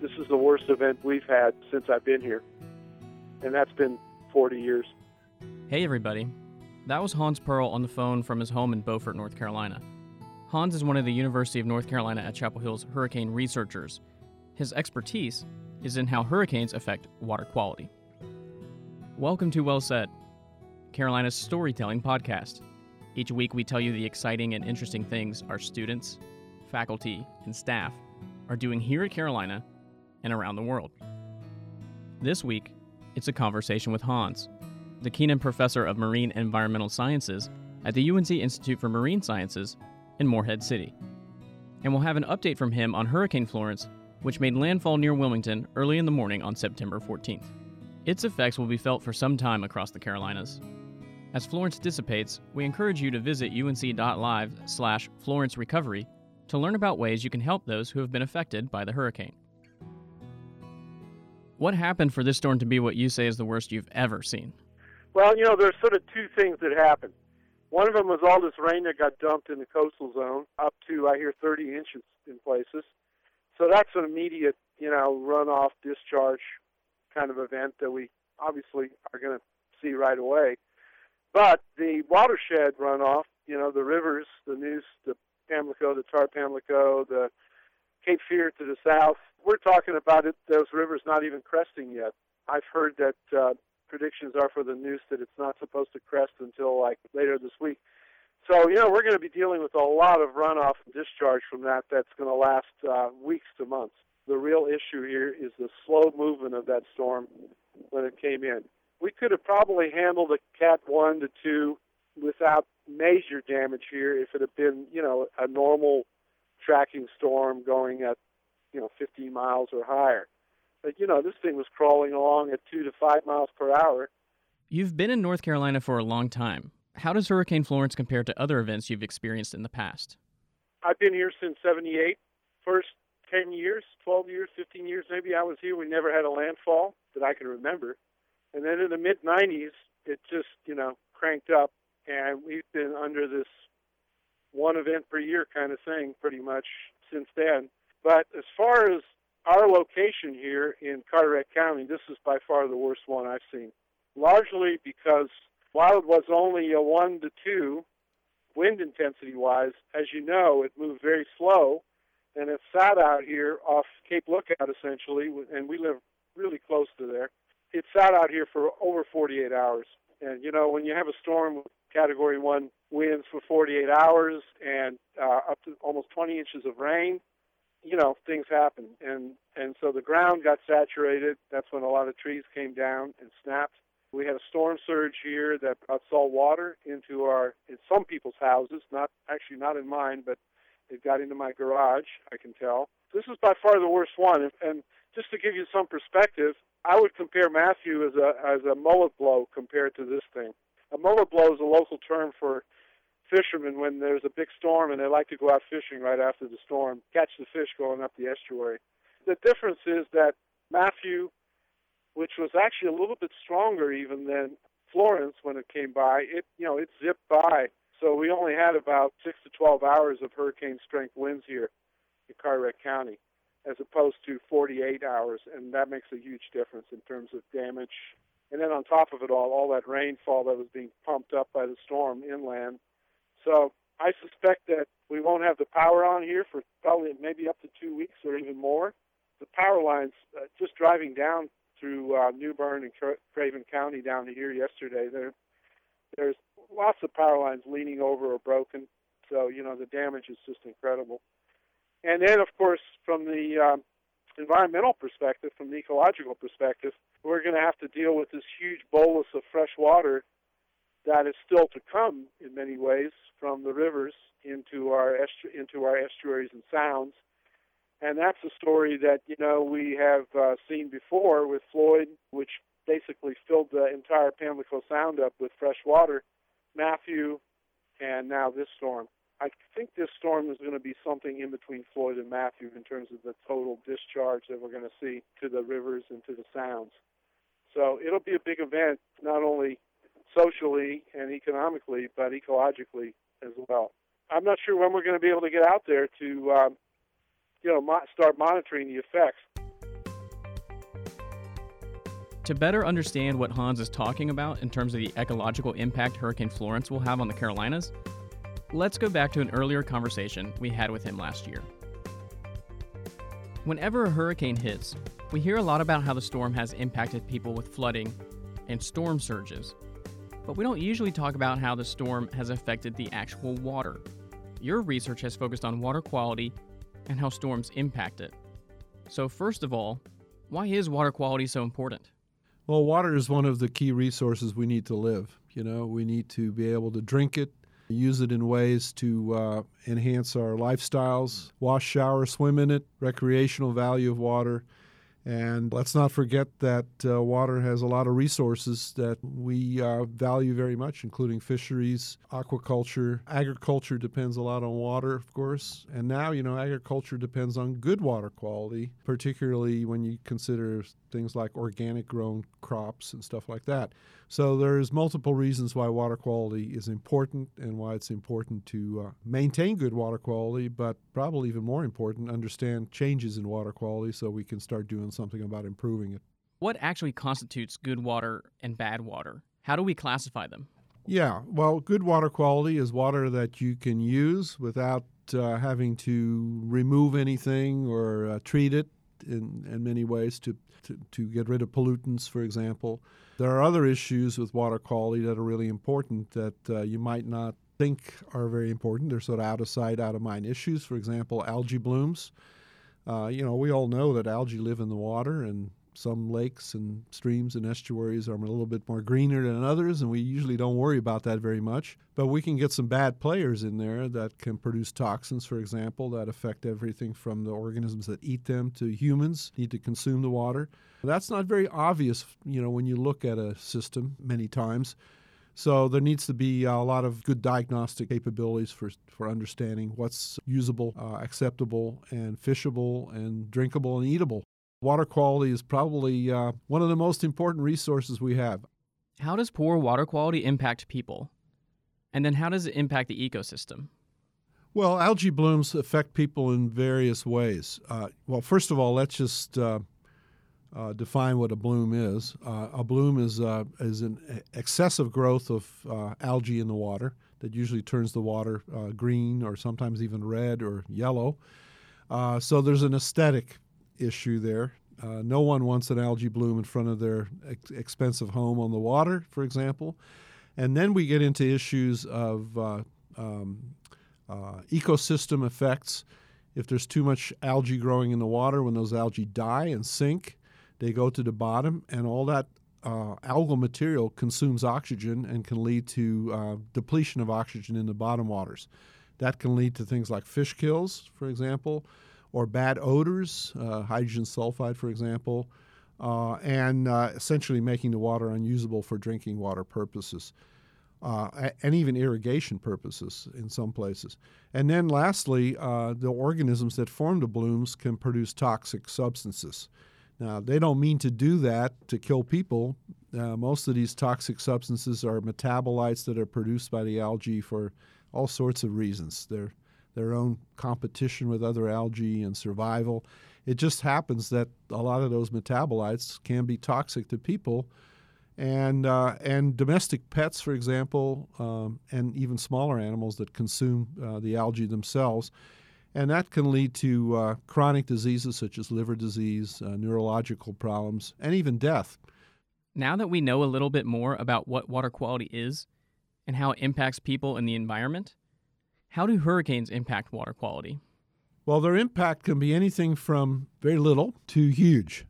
this is the worst event we've had since I've been here, and that's been 40 years. Hey, everybody. That was Hans Paerl on the phone from his home in Beaufort, North Carolina. Hans is one of the University of North Carolina at Chapel Hill's hurricane researchers. His expertise is in how hurricanes affect water quality. Welcome to Well Said, Carolina's storytelling podcast. Each week, we tell you the exciting and interesting things our students, faculty, and staff are doing here at Carolina and around the world. This week, it's a conversation with Hans, the Kenan Professor of Marine Environmental Sciences at the UNC Institute for Marine Sciences in Morehead City. And we'll have an update from him on Hurricane Florence, which made landfall near Wilmington early in the morning on September 14th. Its effects will be felt for some time across the Carolinas. As Florence dissipates, we encourage you to visit unc.live slash Florence Recovery to learn about ways you can help those who have been affected by the hurricane. What happened for this storm to be what you say is the worst you've ever seen? Well, you know, there's sort of two things that happened. One of them was all this rain that got dumped in the coastal zone, up to, I hear, 30 inches in places. So that's an immediate, you know, runoff, discharge kind of event that we obviously are going to see right away. But the watershed runoff, you know, the rivers, the Neuse, the Pamlico, the Tar Pamlico, the Cape Fear to the south, we're talking about it, those rivers not even cresting yet. I've heard that uh, predictions are for the Neuse that it's not supposed to crest until like later this week. So, you know, we're going to be dealing with a lot of runoff and discharge from that that's going to last uh, weeks to months. The real issue here is the slow movement of that storm when it came in. We could have probably handled a Cat 1 to 2 without major damage here if it had been, you know, a normal tracking storm going at, you know, 15 miles or higher. But, you know, this thing was crawling along at 2 to 5 miles per hour. You've been in North Carolina for a long time. How does Hurricane Florence compare to other events you've experienced in the past? I've been here since 78. First 10 years, 12 years, 15 years maybe I was here. We never had a landfall that I can remember. And then in the mid 90s, it just, you know, cranked up and we've been under this one event per year kind of thing pretty much since then. But as far as our location here in Carteret County, this is by far the worst one I've seen. Largely because while it was only a one to two wind intensity wise, as you know, it moved very slow and it sat out here off Cape Lookout essentially, and we live really close to there. It sat out here for over 48 hours. And you know, when you have a storm with Category One winds for 48 hours and uh, up to almost 20 inches of rain, you know, things happen. And and so the ground got saturated. That's when a lot of trees came down and snapped. We had a storm surge here that brought salt water into our in some people's houses, not actually not in mine, but it got into my garage. I can tell. This is by far the worst one. And, and just to give you some perspective, I would compare Matthew as a as a mullet blow compared to this thing. A mullet blow is a local term for fishermen when there's a big storm and they like to go out fishing right after the storm, catch the fish going up the estuary. The difference is that Matthew, which was actually a little bit stronger even than Florence when it came by, it you know it zipped by. So we only had about six to twelve hours of hurricane strength winds here in Carteret County as opposed to 48 hours, and that makes a huge difference in terms of damage. And then on top of it all, all that rainfall that was being pumped up by the storm inland. So I suspect that we won't have the power on here for probably maybe up to two weeks or even more. The power lines, uh, just driving down through uh, New Bern and Craven County down to here yesterday, there, there's lots of power lines leaning over or broken. So you know the damage is just incredible. And then, of course, from the um, environmental perspective, from the ecological perspective, we're going to have to deal with this huge bolus of fresh water that is still to come in many ways from the rivers into our estu- into our estuaries and sounds. And that's a story that you know we have uh, seen before with Floyd, which basically filled the entire Pamlico Sound up with fresh water. Matthew, and now this storm. I think this storm is going to be something in between Floyd and Matthew in terms of the total discharge that we're going to see to the rivers and to the sounds. So it'll be a big event, not only socially and economically, but ecologically as well. I'm not sure when we're going to be able to get out there to, um, you know, mo- start monitoring the effects. To better understand what Hans is talking about in terms of the ecological impact Hurricane Florence will have on the Carolinas, let's go back to an earlier conversation we had with him last year. Whenever a hurricane hits, we hear a lot about how the storm has impacted people with flooding and storm surges, but we don't usually talk about how the storm has affected the actual water. Your research has focused on water quality and how storms impact it. So, first of all, why is water quality so important? Well, water is one of the key resources we need to live. You know, we need to be able to drink it, use it in ways to uh, enhance our lifestyles, wash, shower, swim in it, recreational value of water. And let's not forget that uh, water has a lot of resources that we uh, value very much, including fisheries, aquaculture. Agriculture depends a lot on water, of course. And now, you know, agriculture depends on good water quality, particularly when you consider things like organic grown crops and stuff like that. So there's multiple reasons why water quality is important and why it's important to uh, maintain good water quality, but probably even more important, understand changes in water quality so we can start doing something about improving it. What actually constitutes good water and bad water? How do we classify them? Yeah, well, good water quality is water that you can use without uh, having to remove anything or uh, treat it in, in many ways to, to, to get rid of pollutants, for example. There are other issues with water quality that are really important that uh, you might not think are very important. They're sort of out of sight, out of mind issues. For example, algae blooms. Uh, you know, we all know that algae live in the water, and some lakes and streams and estuaries are a little bit more greener than others, and we usually don't worry about that very much. But we can get some bad players in there that can produce toxins, for example, that affect everything from the organisms that eat them to humans need to consume the water. That's not very obvious, you know, when you look at a system many times. So there needs to be a lot of good diagnostic capabilities for, for understanding what's usable, uh, acceptable, and fishable, and drinkable, and eatable. Water quality is probably uh, one of the most important resources we have. How does poor water quality impact people? And then how does it impact the ecosystem? Well, algae blooms affect people in various ways. Uh, well, first of all, let's just uh, uh, define what a bloom is. Uh, a bloom is, uh, is an excessive growth of uh, algae in the water that usually turns the water green or sometimes even red or yellow. so there's an aesthetic issue there. Uh, no one wants an algae bloom in front of their ex- expensive home on the water, for example. And then we get into issues of uh, um, uh, ecosystem effects. If there's too much algae growing in the water, when those algae die and sink, they go to the bottom, and all that uh, algal material consumes oxygen and can lead to uh, depletion of oxygen in the bottom waters. That can lead to things like fish kills, for example or bad odors, uh, hydrogen sulfide, for example, uh, and uh, essentially making the water unusable for drinking water purposes. Uh, and even irrigation purposes in some places. And then, lastly, uh, the organisms that form the blooms can produce toxic substances. Now, they don't mean to do that to kill people. Uh, most of these toxic substances are metabolites that are produced by the algae for all sorts of reasons. They're their own competition with other algae and survival. It just happens that a lot of those metabolites can be toxic to people. And, uh, and domestic pets, for example, um, and even smaller animals that consume uh, the algae themselves. And that can lead to uh, chronic diseases such as liver disease, uh, neurological problems, and even death. Now that we know a little bit more about what water quality is and how it impacts people and the environment, how do hurricanes impact water quality? Well, their impact can be anything from very little to huge.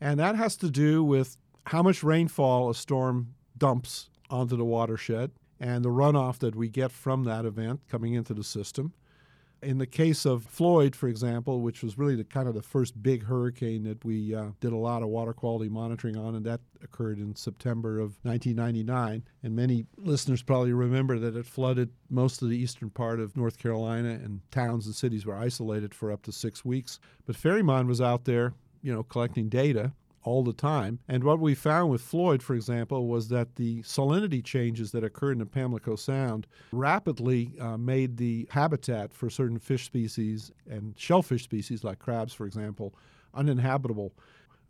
And that has to do with how much rainfall a storm dumps onto the watershed and the runoff that we get from that event coming into the system. In the case of Floyd, for example, which was really the kind of the first big hurricane that we uh, did a lot of water quality monitoring on, and that occurred in September of 1999. And many listeners probably remember that it flooded most of the eastern part of North Carolina, and towns and cities were isolated for up to six weeks. But FerryMon was out there, you know, collecting data all the time. And what we found with Floyd, for example, was that the salinity changes that occurred in the Pamlico Sound rapidly uh, made the habitat for certain fish species and shellfish species, like crabs, for example, uninhabitable.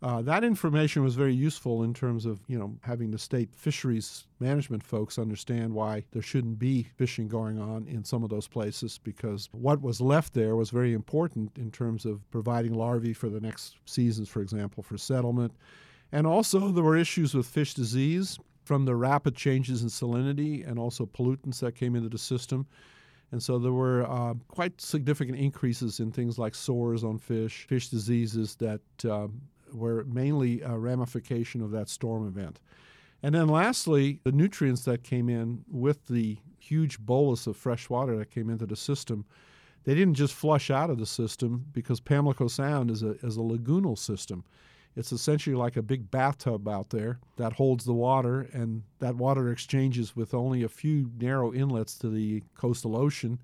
Uh, that information was very useful in terms of you know having the state fisheries management folks understand why there shouldn't be fishing going on in some of those places because what was left there was very important in terms of providing larvae for the next seasons, for example, for settlement. And also there were issues with fish disease from the rapid changes in salinity and also pollutants that came into the system. And so there were uh, quite significant increases in things like sores on fish, fish diseases that uh, were mainly a ramification of that storm event. And then lastly, the nutrients that came in with the huge bolus of fresh water that came into the system, they didn't just flush out of the system because Pamlico Sound is a, is a lagoonal system. It's essentially like a big bathtub out there that holds the water, and that water exchanges with only a few narrow inlets to the coastal ocean.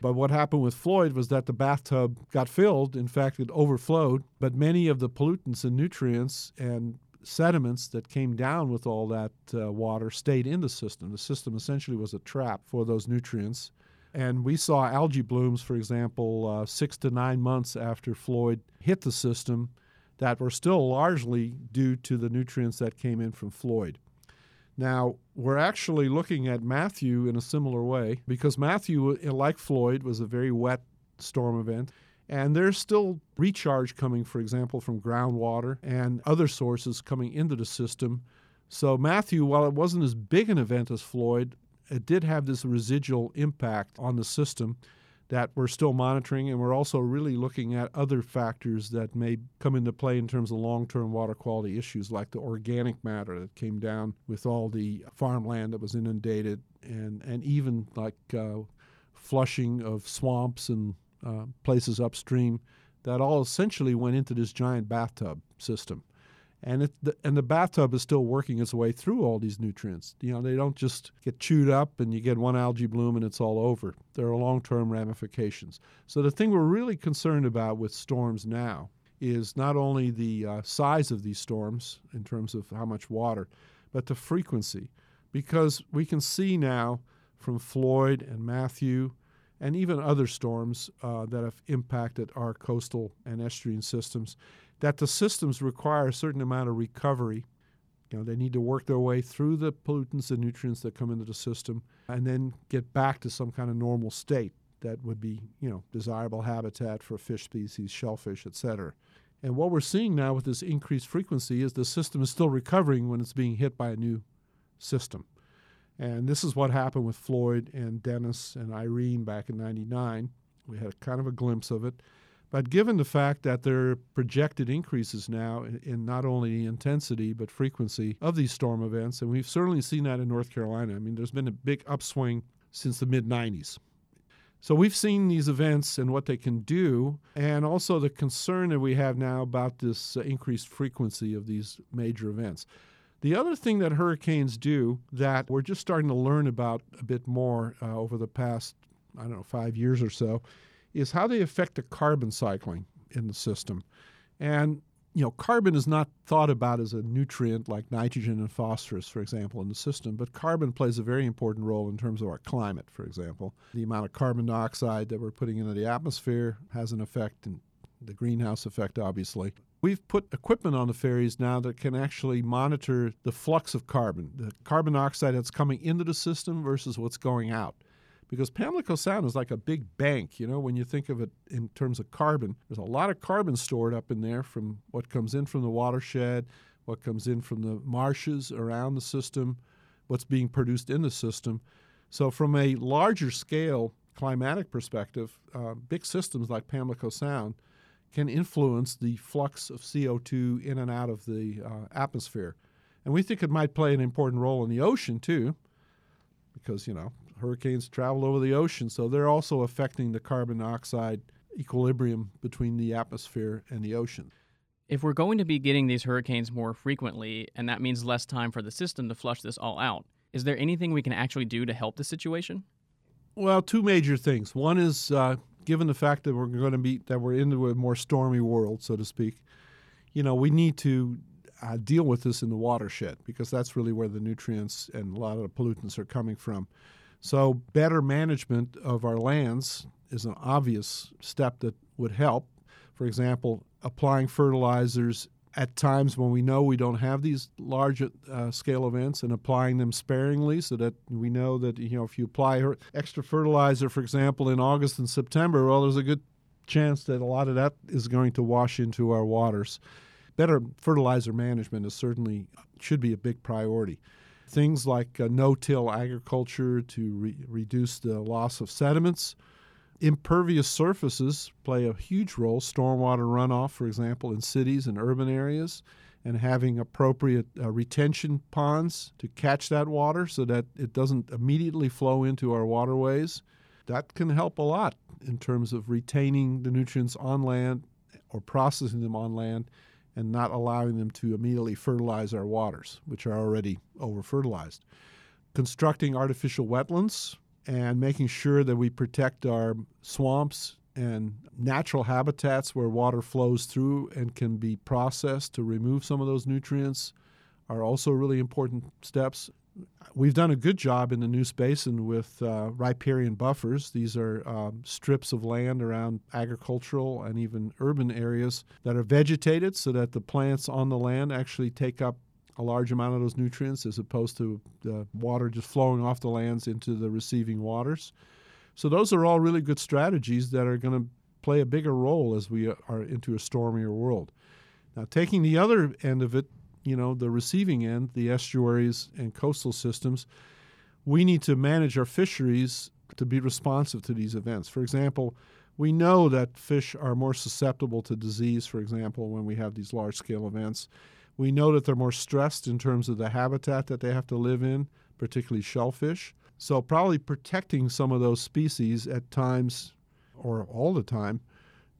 But what happened with Floyd was that the bathtub got filled. In fact, it overflowed. But many of the pollutants and nutrients and sediments that came down with all that uh, water stayed in the system. The system essentially was a trap for those nutrients. And we saw algae blooms, for example, uh, six to nine months after Floyd hit the system that were still largely due to the nutrients that came in from Floyd. Now, we're actually looking at Matthew in a similar way because Matthew, uh, like Floyd, was a very wet storm event. And there's still recharge coming, for example, from groundwater and other sources coming into the system. So, Matthew, while it wasn't as big an event as Floyd, it did have this residual impact on the system that we're still monitoring, and we're also really looking at other factors that may come into play in terms of long term water quality issues, like the organic matter that came down with all the farmland that was inundated, and, and even like uh, flushing of swamps and uh, places upstream. That all essentially went into this giant bathtub system and it the, and the bathtub is still working its way through all these nutrients. You know, they don't just get chewed up and you get one algae bloom and it's all over. There are long-term ramifications. So the thing we're really concerned about with storms now is not only the uh, size of these storms in terms of how much water, but the frequency, because we can see now from Floyd and Matthew and even other storms uh, that have impacted our coastal and estuarine systems that the systems require a certain amount of recovery. You know, they need to work their way through the pollutants and nutrients that come into the system and then get back to some kind of normal state that would be, you know, desirable habitat for fish species, shellfish, etc. And what we're seeing now with this increased frequency is the system is still recovering when it's being hit by a new system. And this is what happened with Floyd and Dennis and Irene back in 99. We had kind of a glimpse of it. But given the fact that there are projected increases now in, not only intensity but frequency of these storm events, and we've certainly seen that in North Carolina. I mean, there's been a big upswing since the mid 90s. So we've seen these events and what they can do, and also the concern that we have now about this uh, increased frequency of these major events. The other thing that hurricanes do that we're just starting to learn about a bit more uh, over the past, I don't know, five years or so, is how they affect the carbon cycling in the system. And you know, carbon is not thought about as a nutrient like nitrogen and phosphorus, for example, in the system, but carbon plays a very important role in terms of our climate, for example. The amount of carbon dioxide that we're putting into the atmosphere has an effect, and the greenhouse effect, obviously. We've put equipment on the ferries now that can actually monitor the flux of carbon, the carbon dioxide that's coming into the system versus what's going out because Pamlico Sound is like a big bank. You know, when you think of it in terms of carbon, there's a lot of carbon stored up in there from what comes in from the watershed, what comes in from the marshes around the system, what's being produced in the system. So, from a larger scale climatic perspective, uh, big systems like Pamlico Sound can influence the flux of CO2 in and out of the uh, atmosphere. And we think it might play an important role in the ocean too, because, you know, hurricanes travel over the ocean, so they're also affecting the carbon dioxide equilibrium between the atmosphere and the ocean. If we're going to be getting these hurricanes more frequently, and that means less time for the system to flush this all out, is there anything we can actually do to help the situation? Well, two major things. One is uh, given the fact that we're going to be that we're into a more stormy world, so to speak. You know, we need to uh, deal with this in the watershed because that's really where the nutrients and a lot of the pollutants are coming from. So, better management of our lands is an obvious step that would help. For example, applying fertilizers at times when we know we don't have these large uh, scale events and applying them sparingly so that we know that you know if you apply extra fertilizer for example in August and September well there's a good chance that a lot of that is going to wash into our waters better fertilizer management is certainly should be a big priority things like uh, no-till agriculture to re- reduce the loss of sediments Impervious surfaces play a huge role, stormwater runoff, for example, in cities and urban areas, and having appropriate uh, retention ponds to catch that water so that it doesn't immediately flow into our waterways. That can help a lot in terms of retaining the nutrients on land or processing them on land and not allowing them to immediately fertilize our waters, which are already over fertilized. Constructing artificial wetlands and making sure that we protect our swamps and natural habitats where water flows through and can be processed to remove some of those nutrients are also really important steps. We've done a good job in the Neuse Basin with uh, riparian buffers. These are um, strips of land around agricultural and even urban areas that are vegetated so that the plants on the land actually take up a large amount of those nutrients as opposed to the water just flowing off the lands into the receiving waters. So those are all really good strategies that are going to play a bigger role as we are into a stormier world. Now, taking the other end of it, you know, the receiving end, the estuaries and coastal systems, we need to manage our fisheries to be responsive to these events. For example, we know that fish are more susceptible to disease, for example, when we have these large scale events. We know that they're more stressed in terms of the habitat that they have to live in, particularly shellfish. So, probably protecting some of those species at times or all the time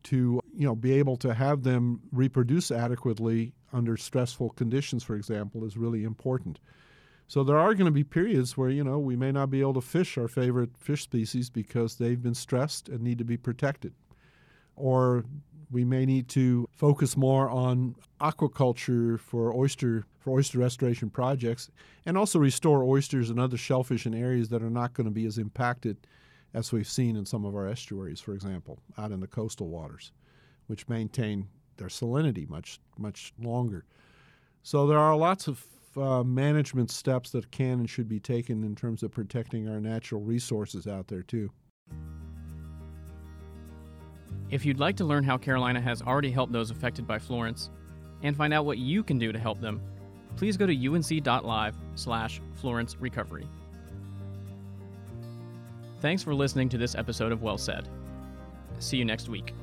to you know be able to have them reproduce adequately under stressful conditions for example is really important. So there are going to be periods where you know we may not be able to fish our favorite fish species because they've been stressed and need to be protected. Or we may need to focus more on aquaculture for oyster for oyster restoration projects and also restore oysters and other shellfish in areas that are not going to be as impacted as we've seen in some of our estuaries, for example, out in the coastal waters, which maintain their salinity much much longer. So there are lots of uh, management steps that can and should be taken in terms of protecting our natural resources out there too. If you'd like to learn how Carolina has already helped those affected by Florence and find out what you can do to help them, please go to unc.live slash Florence Recovery. Thanks for listening to this episode of Well Said. See you next week.